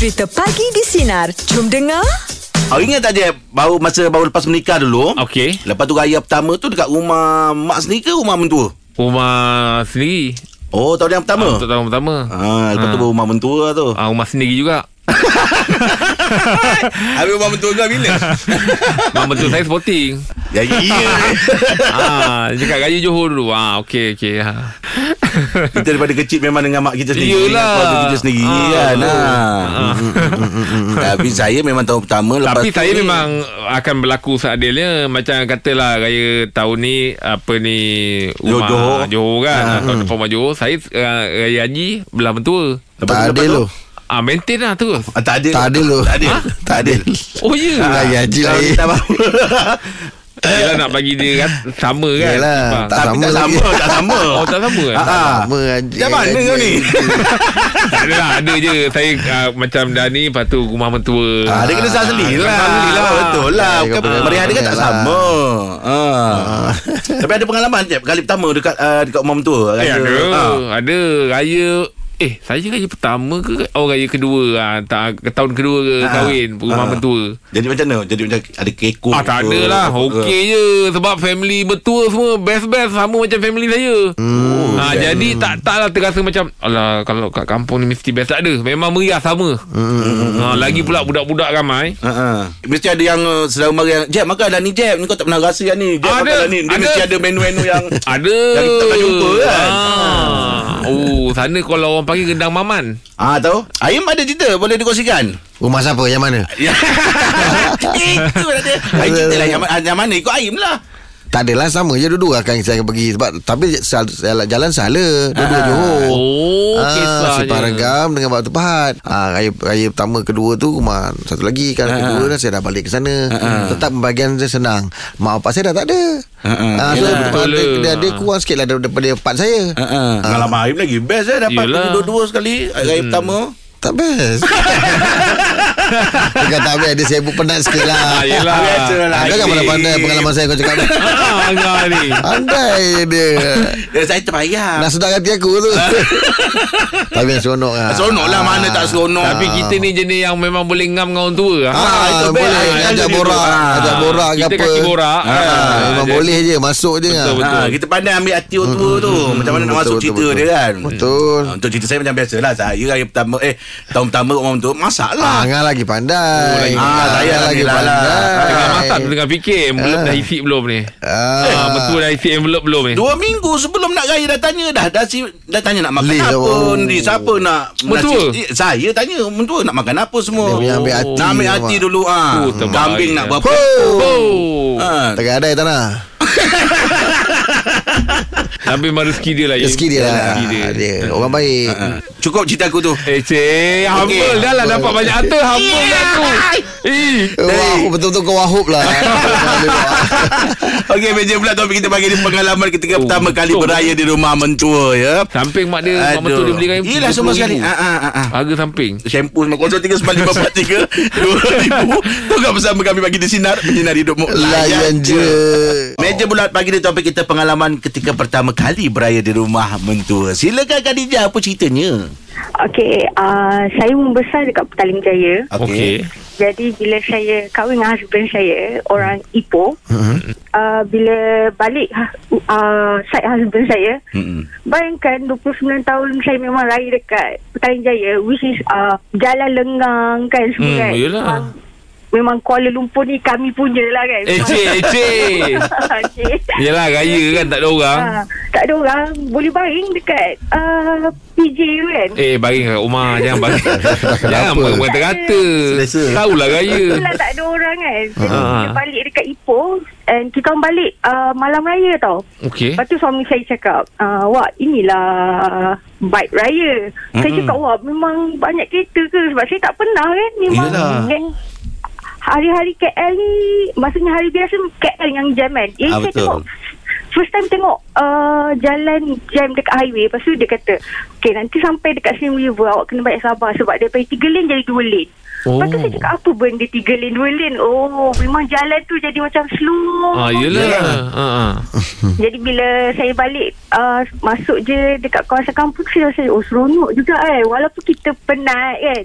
Cerita Pagi di Sinar. Jom dengar. Oh, ingat tak je baru masa baru lepas menikah dulu? Okey. Lepas tu raya pertama tu dekat rumah mak sendiri ke rumah mentua? Rumah sendiri. Oh, tahun yang pertama. Untuk tahun pertama. Ah, lepas tu baru rumah mentua tu. Ah, rumah sendiri juga. Habis rumah mentua kau bila? Mak betul saya sporting. ya, iya. ah, dekat Raya Johor dulu. Ah, okey okey. Ha. kita daripada kecil memang dengan mak kita sendiri. Yelah. Keluarga kita sendiri Ah, kan. betul. Ah. Ah. Mm, mm, mm, mm, mm. Tapi saya memang tahun pertama lepas Tapi saya ni- memang akan berlaku seadilnya macam katalah raya tahun ni apa ni rumah Johor. Johor kan Ah. uh, tahun depan rumah Johor saya uh, raya haji belah mentua. Lepas Tak adil tu- Ah maintain lah terus. Ah, tak adil. Tak adil lu. Tak adil. Tak adil. Oh ya. Ah, Lagi haji kalau lagi. apa? Yelah nak bagi dia kan, sama kan. Yelah, tak Tapi sama tak lagi. sama, tak sama. Oh tak sama kan? Ah, ah. Sama haji Macam mana kau ni? Tak ada lah Ada je Saya uh, macam dah ni Lepas tu rumah mentua Ah, dia kena sasli lah. Sasli lah. Betul lah. Ah, Bukan betul. meriah dia kan tak Lah. sama. Ah. Tapi ada pengalaman kali pertama dekat uh, dekat rumah mentua. Eh ada Ah. Ada Raya Eh saya raya pertama ke Oh raya kedua ah, tak, ke Tahun kedua ke Ah. Kahwin Rumah Ah. mentua Jadi macam mana? Jadi macam ada kekok. Ah tak ada lah? Okey je Sebab family betul semua Best-best Sama macam family saya Hmm, ha, Jadi tak tak lah terasa macam Alah kalau kat kampung ni mesti best Tak ada Memang meriah sama Hmm, ha, Lagi pula budak-budak ramai Ha ah. Mesti ada yang uh, saudara mara yang Jeb makan dah ni Jeb Ni kau tak pernah rasa yang ni Jeb Ada. makan dah ni Dia Ada. mesti ada menu-menu yang Ada Yang kita tak jumpa kan? ah. Oh sana kalau orang panggil Gendang Maman. Ah tahu? Aim ada cerita Boleh dikongsikan? Rumah siapa? Yang mana? Ya. Itu ada Aim cerita lah yang, yang mana? Ikut Aim lah. Tak adalah sama je dua-dua akan saya akan pergi. Sebab tapi sal, jalan salah dua-dua Ah. Johor. Oh Ah, kisahnya. Simpang Regam dengan Batu Pahat ah, raya, raya pertama kedua tu rumah Satu lagi kan Ah. Kedua dah saya dah balik ke sana. Ah. Tetap pembagian saya senang. Mak bapak saya dah tak ada Ah, ah. ah, So Yelah, betul. Dia, dia, dia kurang sikit lah Daripada part saya. Ha ah. Pengalaman Aim lagi. Best eh. Dapat dua-dua sekali. Raya pertama. Tak best Dia tak best Dia sibuk penat sikit lah. Ah, yelah. Biasa lah Kau kan mana pandai pengalaman saya kau cakap ni. Ah, ni. Pandai dia. Ya, Saya terbayar. Nak sedar hati aku tu. Tapi yang seronok lah. Seronok lah Mana tak seronok. Tapi kita ni jenis yang memang boleh ngam dengan orang tua. Ah. Ah, itu best. boleh. Ah, Ajak borak. Ajak Ah. borak Kita apa kaki borak. Ah, Ah, Memang dia- boleh je Masuk je. Betul, Ha, kita pandai ambil hati orang tua tu. Macam mana nak masuk cerita dia kan. Betul. Ha, Untuk cerita saya macam biasa lah. Saya raya pertama Eh tahun pertama orang tua Masak Ah, lah Angah lagi pandai. Ah, saya lagi lah. pandai. Tengah masak tu tengah fikir. Envelope Ah. dah isi belum ni. Ah, ah, Betul dah isi envelope belum ni. Dua minggu sebelum nak raya dah tanya dah. Dah, si, dah tanya nak makan List apa apa? Ni siapa nak Mentua? nasi- eh, Saya tanya Mentua nak makan apa semua? Dia punya ambil hati Nak ambil hati Mak. dulu ah. Oh, Kambing nak berapa? Oh ha. Tak nak Tapi memang rezeki dia lah. Rezeki dia lah. Rezeki dia. dia. Orang baik. Ha. Cukup cerita aku tu. Eh cik Humble dah lah. Dapat banyak harta. Humble lah aku Eh Wah, aku betul-betul kau wahub lah Okey meja pula topik kita pagi ni. Pengalaman ketika Oh, pertama kali betul. beraya di rumah mentua ya. Samping mak dia Mak mentua dia beli kain Yelah semua sekali. ah, ah, ah, ah. Harga samping. Shampoo semua 039543 2000 Tunggu bersama kami bagi di Sinar Menyinari hidupmu. Layan je. Meja bulat pagi ni topik kita pengalaman ketika pertama kali beraya di rumah mentua. Silakan Khadijah apa ceritanya? Okey, uh, saya membesar dekat Petaling Jaya. Okey Jadi bila saya kahwin dengan husband saya, orang Ipoh, uh, bila balik uh, side husband saya, Hmm. bayangkan 29 tahun saya memang raya dekat Petaling Jaya, which is uh, jalan lengang kan semua Hmm, kan. yelah. Memang, memang Kuala Lumpur ni kami punya lah kan. Eh cik Eh cik. Yelah raya kan tak ada orang Ah, tak ada orang boleh baring dekat uh, PJ tu kan. Eh baring kat rumah Jangan baring Jangan Kenapa? baring kata-kata Selesa. Tahulah raya Itulah tak ada orang kan. Jadi Ah. kita balik dekat Ipoh and kita orang balik uh, malam raya tau. Okey Lepas tu suami saya cakap, uh, Wak inilah bike raya. Mm-hmm. Saya cakap, Wak memang banyak kereta ke? Sebab saya tak pernah kan. Memang Yelah. kan, hari-hari KL ni, maksudnya hari biasa KL yang jam kan. Yang Ah, saya betul. tengok First time tengok uh, jalan jam dekat highway. Lepas tu dia kata, okay nanti sampai dekat Slim River awak kena banyak sabar sebab daripada 3 lane jadi 2 lane. Oh. Lepas tu Oh. saya cakap apa benda 3 lane 2 lane. Oh memang jalan tu jadi macam slow. Ah, yelah. Ha ah. Jadi bila saya balik uh, masuk je dekat kawasan kampung saya rasa oh seronok juga kan walaupun kita penat kan.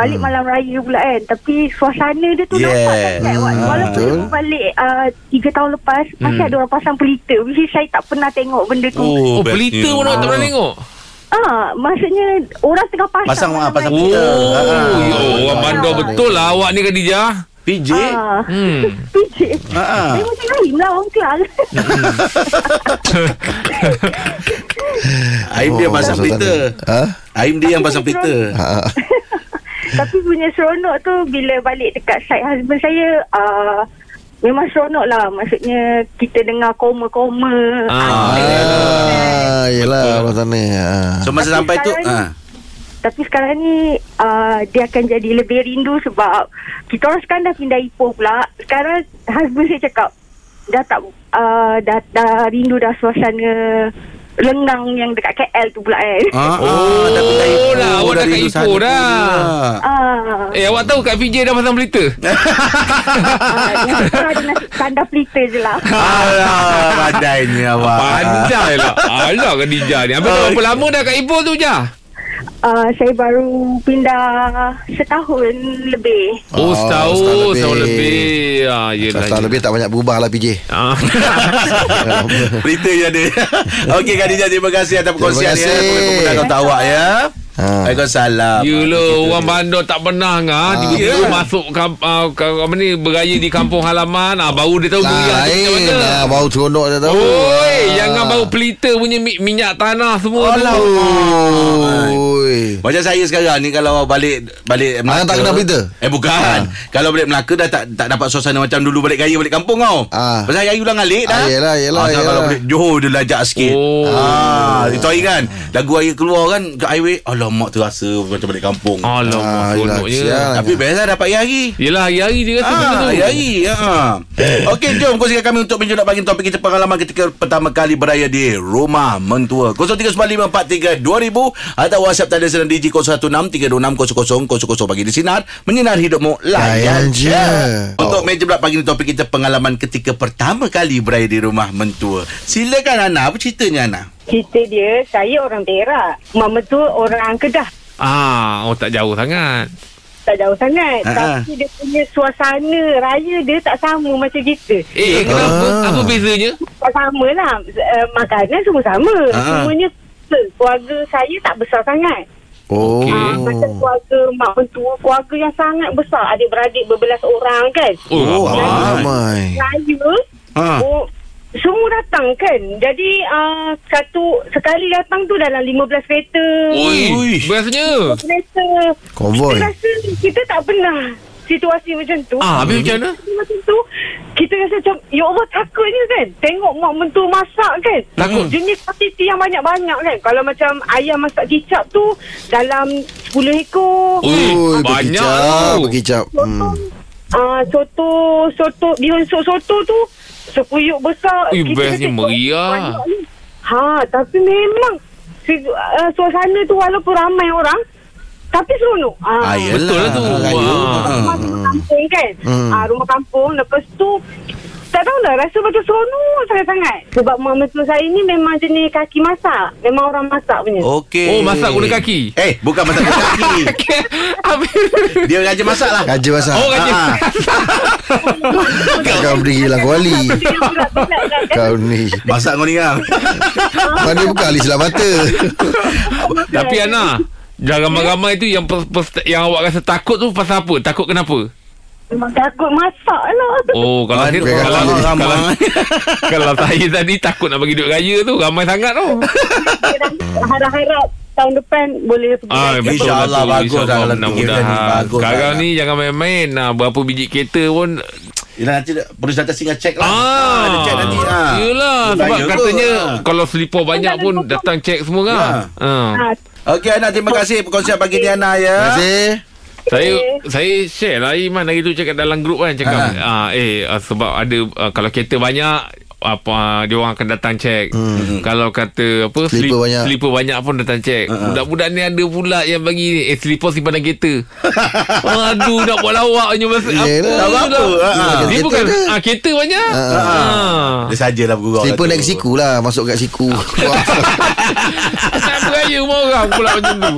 Balik malam raya pula kan Tapi suasana dia tu Yeah. Nampak Wa- Ah, Walaupun betul. balik uh, Tiga tahun lepas Masih ada orang pasang pelita is saya tak pernah tengok benda tu Oh, bestnya. pelita pun awak tak pernah tengok Ah, Maksudnya Orang tengah pasang Pasang, ah, pasang pelita. Oh, Ah, ah. ya, orang bandar betul lah awak ni Khadijah. PJ. Ah, Hmm. PJ Ah, ah. Macam lain lah orang Kelang Aim dia Oh, pasang pelita. Ha? Aim dia yang pasang pelita. Tapi punya seronok tu Bila balik dekat side husband saya uh, Memang seronok lah Maksudnya Kita dengar koma-koma Ah. Ah, yelah orang sana. Ha. So masa Tapi sampai tu sekarang ah. ni- Tapi sekarang ni uh, Dia akan jadi lebih rindu Sebab Kita orang sekarang dah pindah Ipoh pula Sekarang Husband saya cakap Dah tak uh, dah, dah rindu dah suasana Lengang yang dekat KL tu pula kan Ah, Oh, ah, dah pindah Ipoh. dah, awak dah kat Ipoh dah. Ah, Eh, awak tahu kat PJ dah pasang pelita? ah, dia nasi kandar pelita je lah Alah, pandainya awak. Pandai lah. Alah Khadijah ni. Habis dah berapa lama dah kat Ipoh tu, Jah? Uh, Saya baru pindah setahun lebih Oh, Oh, setahun. setahun Setahun lebih. lebih. Ah, yelah. Setahun lebih tak banyak berubah lah PJ. Ah. Berita je ada. Okey Khadijah terima kasih atas perkongsian ya. kasih. Kemudian kau awak ya. Ha. Waalaikumsalam. Yelah orang bandar tak pernah ngah Tiba-tiba ya. masuk kamp, uh, apa ni Beraya di kampung halaman ah, Baru dia tahu meriah tu macam Lain mana lah Bau seronok dia tahu Oi, Ah. jangan bau pelita punya mi- minyak tanah semua tu. Oi. Macam saya sekarang ni kalau balik balik Ah, tak kena berita? Eh bukan. Kalau balik Melaka dah tak tak dapat suasana macam dulu balik gaya balik kampung kau. Ah. Pasal hari ulang alik dah. Ah, yelah, yelah, sekarang yelah. Kalau balik Johor dia lajak sikit. Oh. Ah, itu hari kan. Lagu air keluar kan kat highway. Alamak terasa macam balik kampung. Alamak, Ah, seronoknya. yelah, kesian. Tapi best lah dapat hari-hari. Yelah, hari-hari dia rasa Ah, tu. hari-hari. Ha. Okey, jom kongsikan kami untuk menjawab pagi topik kita pengalaman ketika pertama kali beraya di rumah mentua. 0395432000 atau WhatsApp tanda senang Digi 0163260000 pagi di sinar menyinar hidupmu layan je. je. Untuk meja pula pagi ni topik kita pengalaman ketika pertama kali beraya di rumah mentua. Silakan Ana, apa ceritanya Ana? Cerita dia Saya orang Perak Mama tu orang Kedah Ah, oh tak jauh sangat. Tak jauh sangat Ha-ha. Tapi dia punya suasana Raya dia tak sama macam kita Eh, eh kenapa? Ah. Apa bezanya? Tak sama lah uh, Makanan semua sama Ha-ha. Semuanya Keluarga saya tak besar sangat Oh. Ah, macam keluarga mak mentua keluarga yang sangat besar adik-beradik berbelas orang kan Oh, Oh, ramai. saya Ha. oh, semua datang kan jadi uh, satu sekali datang tu dalam 15 kereta Ui, Ui. bestnya. kereta Konvoi. kita rasa kita tak pernah situasi macam tu Ah, habis macam mana? macam tu kita rasa macam Ya Allah takutnya kan Tengok mak mentua masak kan Takut? Jenis kuantiti yang banyak-banyak kan Kalau macam ayam masak kicap tu Dalam 10 ekor Ui, Ui, banyak berkicap, tu. berkicap. Soto Hmm. uh, Soto Soto Bihun sup soto tu Sepuyuk besar Ui, Kita bestnya meriah. Ha Tapi memang si, uh, Suasana tu walaupun ramai orang Tapi seronok Ah, Ah. Betul lah tu. Raya. Ah. Ha. rumah kampung kan Hmm. ah, Rumah kampung Lepas tu tak tahu lah Rasa macam seronok sangat-sangat Sebab mak mentua saya ni Memang jenis kaki masak Memang orang masak punya Okey. Oh, masak guna kaki? Eh, bukan masak guna kaki. Dia raja masak lah. Raja masak. Oh, raja. Ah. Kau beri hilang kuali. Kau ni. Masak kau ni kan. Mana bukan ahli selamat mata. Tapi Ana, Jangan ramai-ramai tu yang pers- pers- yang awak rasa takut tu pasal apa? Takut kenapa? Memang takut masak lah Oh, kalau Aduh, saya, kalau, kalau, ramai. kalau saya tadi takut nak bagi duit raya tu ramai sangat tu. Harap-harap tahun depan boleh pergi Ah, InsyaAllah lah bagus lah kalau mudah-mudahan. fikirkan ni, bagus Sekarang ni jangan main-main. Nah, berapa biji kereta pun Yelah nanti polis datang singgah cek lah. Ah, dia cek nanti. Ah. Yelah Sebab katanya Ah. Kalau selipar banyak pun Datang cek semua kan Ya. ah. Ah, Okey Ana, terima kasih perkongsian pagi ni Ana ya. Terima kasih. Saya saya share lah Iman hari tu cakap dalam grup kan cakap ah eh ah, sebab ada ah, kalau kereta banyak apa dia orang akan datang cek. Hmm. Kalau kata apa Slipper banyak. slipper banyak pun datang cek. Uh-huh. Budak-budak ni ada pula yang bagi ni eh slipper simpan dalam kereta. Aduh nak buat lawaknya masa Yelah. apa. Tak apa-apa. dah. Ah, ah. Dia Kereta bukan ada. ah kereta banyak. Ah, Ah. Dia sajalah bergurau. Slipper lah naik siku lah Masuk kat siku Raya rumah orang pula macam tu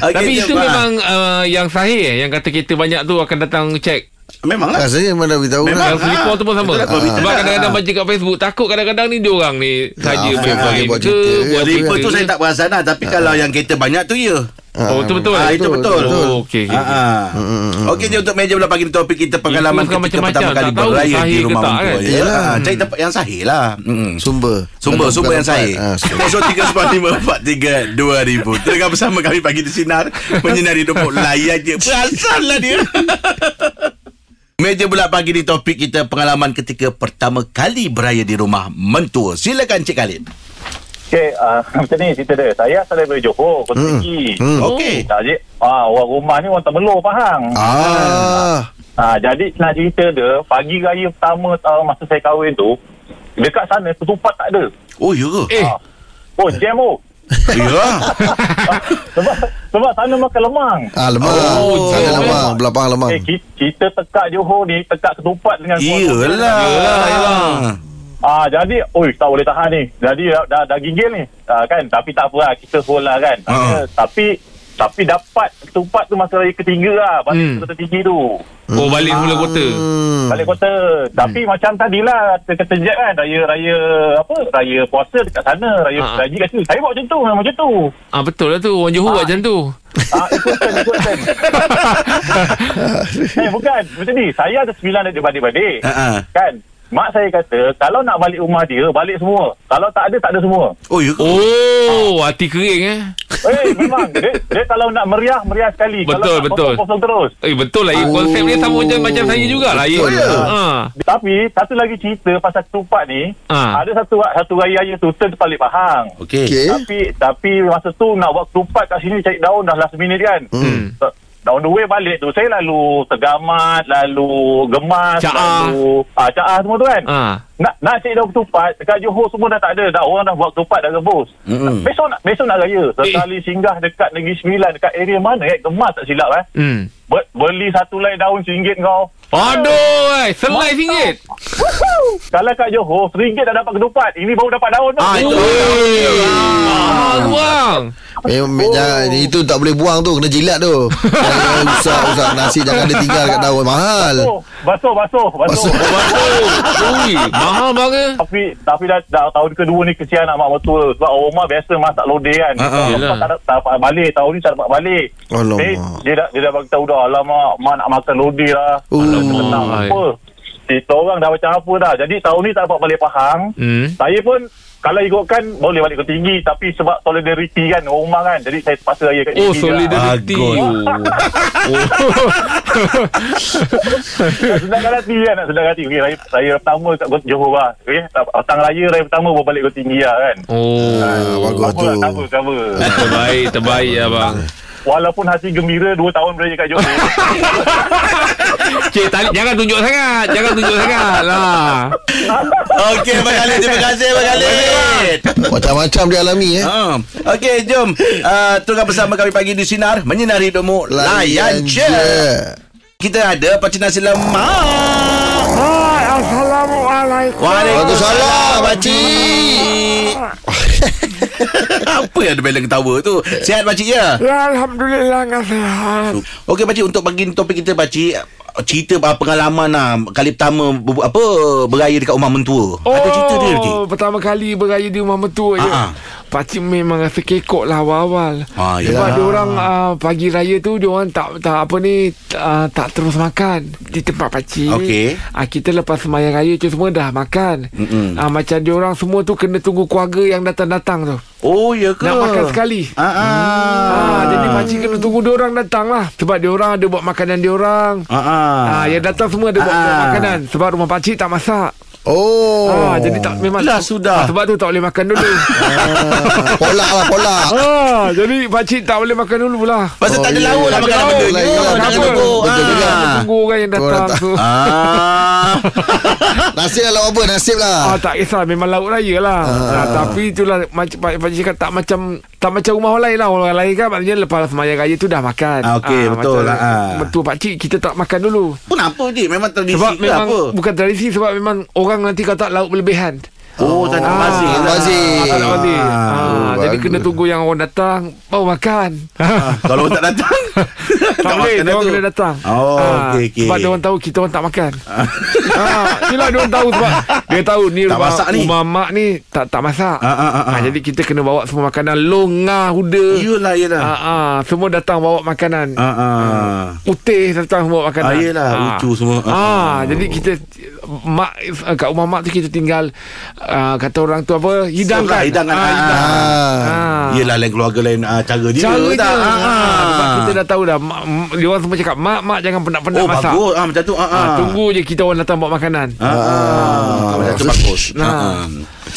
Okey, Tapi itu memang uh, Yang sahih eh Yang kata kereta banyak tu Akan datang cek Memang lah Rasanya memang dah beritahu Memang. lah. Selipar Ah, tu pun sama betul lah, Pak. Sebab Ah. kadang-kadang baca kat Facebook Takut kadang-kadang ni Diorang ni Saja Ah, main ah, main buat cerita. Buat Selipar cerita tu saya tak perasan lah Tapi kalau yang kereta banyak tu ya Oh betul-betul Ah, itu betul. Oh, Okey okey. Ah, ah. Okey je untuk meja belah pagi ni topik kita pengalaman Itu ketika macam-macam. pertama kali Tak tahu beraya di rumah tak, mentua. kan? Ya, Yelah. ah, cari tempat yang sahih lah. Mm. Sumber. Sumber Bukan sumber yang tempat. sahih. Ah, sumber. 0395432000. Tengah bersama kami pagi di sinar menyinari hidup layan je. Perasan lah dia. Meja bulat pagi ni topik kita pengalaman ketika pertama kali beraya di rumah mentua. Silakan Cik Khalid. Okey, uh, macam ni cerita dia. Saya asal daripada Johor, Kota Hmm. Tinggi. Hmm. Okey. Je. Ah, orang rumah ni orang Temelur, Pahang. Ah. Ah, jadi nak cerita dia, pagi raya pertama tahun masa saya kahwin tu, dekat sana ketupat tak ada. Oh, ya ke? Eh Ah. Oh, jam oh. Ya. sebab sebab sana makan lemang. Ah, lemang. Oh, Sana jauh. lemang. Belapang lemang. Eh, kita, kita tekak Johor ni, tekak ketupat dengan Iyalah. Yelah. Ah jadi, oi tak boleh tahan ni. Jadi dah dah, dah gigil ni. Ah, kan, tapi tak apa lah, kita hold lah kan. Ah. Tapi tapi dapat ketupat tu masa raya ketiga lah, Hmm. balik kota tinggi tu. Oh balik mula kota Hmm. Balik kota. Tapi macam tadilah kata Jack kan, raya raya apa? Raya puasa dekat sana, raya Ah. gaji kat sini. Saya buat macam tu, memang macam tu. Ah betul lah tu Orang Johor buat macam tu Ah, ikut turn, ikut turn. eh, bukan. Macam ni, saya ada sembilan adik-beradik. Ha, ha. Kan? Mak saya kata, kalau nak balik rumah dia, balik semua. Kalau tak ada, tak ada semua. Oh, ya? Oh Hati kering eh Eh, memang. Dia, dia kalau nak meriah, meriah sekali. Betul, kalau nak betul. Kosong-kosong terus. Eh betul lah oh. Konsep dia sama macam, macam saya jugalah ya. Betul lah. ha. Tapi, satu lagi cerita pasal ketupat ni, Ah. ada satu satu raya-raya tu, turn balik Pahang. Okey. Okey. Tapi tapi masa tu nak buat ketupat kat sini cari daun dah last minute kan. Hmm. Down the way balik tu saya lalu tergamat, lalu gemas, Caah. lalu ah caah semua tu kan. Ah. Nak nak cari daun ketupat dekat Johor semua dah tak ada. Dah orang dah buat ketupat dah rebus. Mm-mm. Besok nak besok nak raya. Sekali singgah dekat Negeri Sembilan dekat area mana eh? Gemas tak silap eh. Hmm. Be- beli satu lay daun RM1 kau. Aduh eh, Selai singgit Kalau kat Johor RM1 dah dapat ketupat. Ini baru dapat daun tu. Ah, itu. Mahal bang Eh, oh. jangan, itu tak boleh buang tu Kena jilat tu Jangan usah, usah Nasi jangan dia tinggal kat daun Mahal Basuh, basuh, basuh. Basuh. Ui, Mahal bang eh Tapi tapi dah, dah tahun kedua ni kesian nak mak mertua sebab orang rumah biasa masak lodeh kan. Ha, ha. Tak, tak dapat balik tahun ni tak dapat balik. Alamak. Eh, dia dah dia dah bagi tahu dah alamak mak nak makan lodeh lah. Alamak. apa. Kita orang dah macam apa dah. Jadi tahun ni tak dapat balik Pahang. Hmm. Saya pun kalau ikutkan boleh balik ke tinggi tapi sebab solidariti kan rumah kan. Jadi saya terpaksa raya kat Oh tinggi solidariti Bagus. Oh. Nak sedangkan hati kan Nak sedangkan hati okay, raya, raya pertama kat Johor lah okay? Petang raya raya pertama Baru balik ke tinggi lah kan Oh bagus Apa tu. cover cover Terbaik Terbaik ya bang Walaupun hati gembira Dua tahun beraya kat Johor Cik tali, jangan tunjuk sangat Jangan tunjuk sangat lah Okey, Abang Khalid. Terima kasih, Abang Khalid. Macam-macam dia alami eh Ha. Okey, jom. Uh, teruskan bersama kami pagi di Sinar. Menyinari hidupmu. Layan je. Kita ada Pakcik Nasi Lemak. Assalamualaikum. Waalaikumsalam Pakcik Apa yang ada bela ketawa tu? Sihat Pakcik ya? Ya Alhamdulillah nggak sehat. Okey Pakcik, untuk pagi ni topik kita Pakcik. Cerita uh, pengalaman lah Kali pertama ber- Apa Beraya dekat rumah mentua Ada cerita dia Pakcik? Oh, pertama kali beraya di rumah mentua je. Ah, ah. Pakcik memang rasa kekok lah awal-awal. Ah, Sebab yalah. dia orang uh, pagi raya tu dia orang tak tak apa ni uh, tak terus makan di tempat pakcik. Okey. Uh, kita lepas sembahyang raya tu semua dah makan. Uh, macam dia orang semua tu kena tunggu keluarga yang datang-datang tu. Oh ya ke? Nak makan sekali. Ah, ah. Ah, jadi pakcik kena tunggu dia orang datang lah sebab dia orang ada buat makanan dia orang. Ah, ah. Ah, yang datang semua ada buat, Ah. buat makanan sebab rumah pakcik tak masak. Oh Ah, jadi tak memang Lah, sudah. Ah, sebab tu tak boleh makan dulu. Ah, Polak lah polak ah, jadi pakcik tak boleh makan dulu lah. Pasal tak ada Oh, lauk lah makan Tak ada benda lauk lah, ni. tak apa. tunggu. Juga. Ah. Tunggu orang yang datang tak- tu. Ah. Nasib lah lauk apa Nasib lah Ah, tak kisah memang lauk raya lah. Ah, tapi itulah macam pak pakcik cakap tak macam tak macam rumah orang lain lah. Orang lain kan maknanya lepas sembahyang raya tu dah makan. Ah, okey, betul macam lah, ah. Betul pakcik kita tak makan dulu. Kenapa je? Memang tradisi Sebab ke memang apa? bukan tradisi sebab memang orang nanti kata lauk berlebihan. Oh, tak nak Ah, bazir tak lah. bazir. Tak nak bazir. Ah. Ah, Oh, jadi bagus. kena tunggu yang orang datang baru makan. Ah, Kalau orang tak datang tak boleh, makan dia orang kena datang. Oh, Ah, okey, okey. Sebab dia orang tahu kita orang tak makan. ah, yelah dia orang tahu sebab dia tahu ni Tak rumah, masak ni. rumah mak ni tak tak masak. Ah, ah, ah, ah. jadi kita kena bawa semua makanan longah, huda. Yelah, yelah. Ah, ah, semua datang bawa makanan. Ah, ah. Putih datang bawa makanan. Ah, yelah, ucu semua. Ah, Ah, ah. jadi kita mak kat rumah mak tu kita tinggal uh, kata orang tu apa hidangkan. Sebelah, hidangkan. Ah, Ah. hidang. Ah. Ah. Yelah lain keluarga lain uh, cara dia Cara Ah, ah. Sebab kita dah tahu dah mak, Dia orang semua cakap Mak, mak jangan penat-penat Oh masak bagus ah, Macam tu ah, Ah. Tunggu je kita orang datang bawa makanan ah, ah. Macam tu bagus Nah. ah, ah.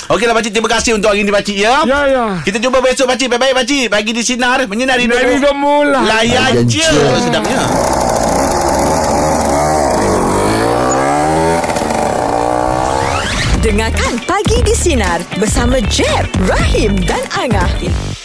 Okeylah pakcik Terima kasih untuk hari ni pakcik ya Ya ya Kita jumpa besok pakcik Baik-baik pakcik Bagi di sinar Menyinari Dari hidupmu. gemula Layan je. Sedapnya Dengarkan Pagi di Sinar bersama Jeb, Rahim dan Angah.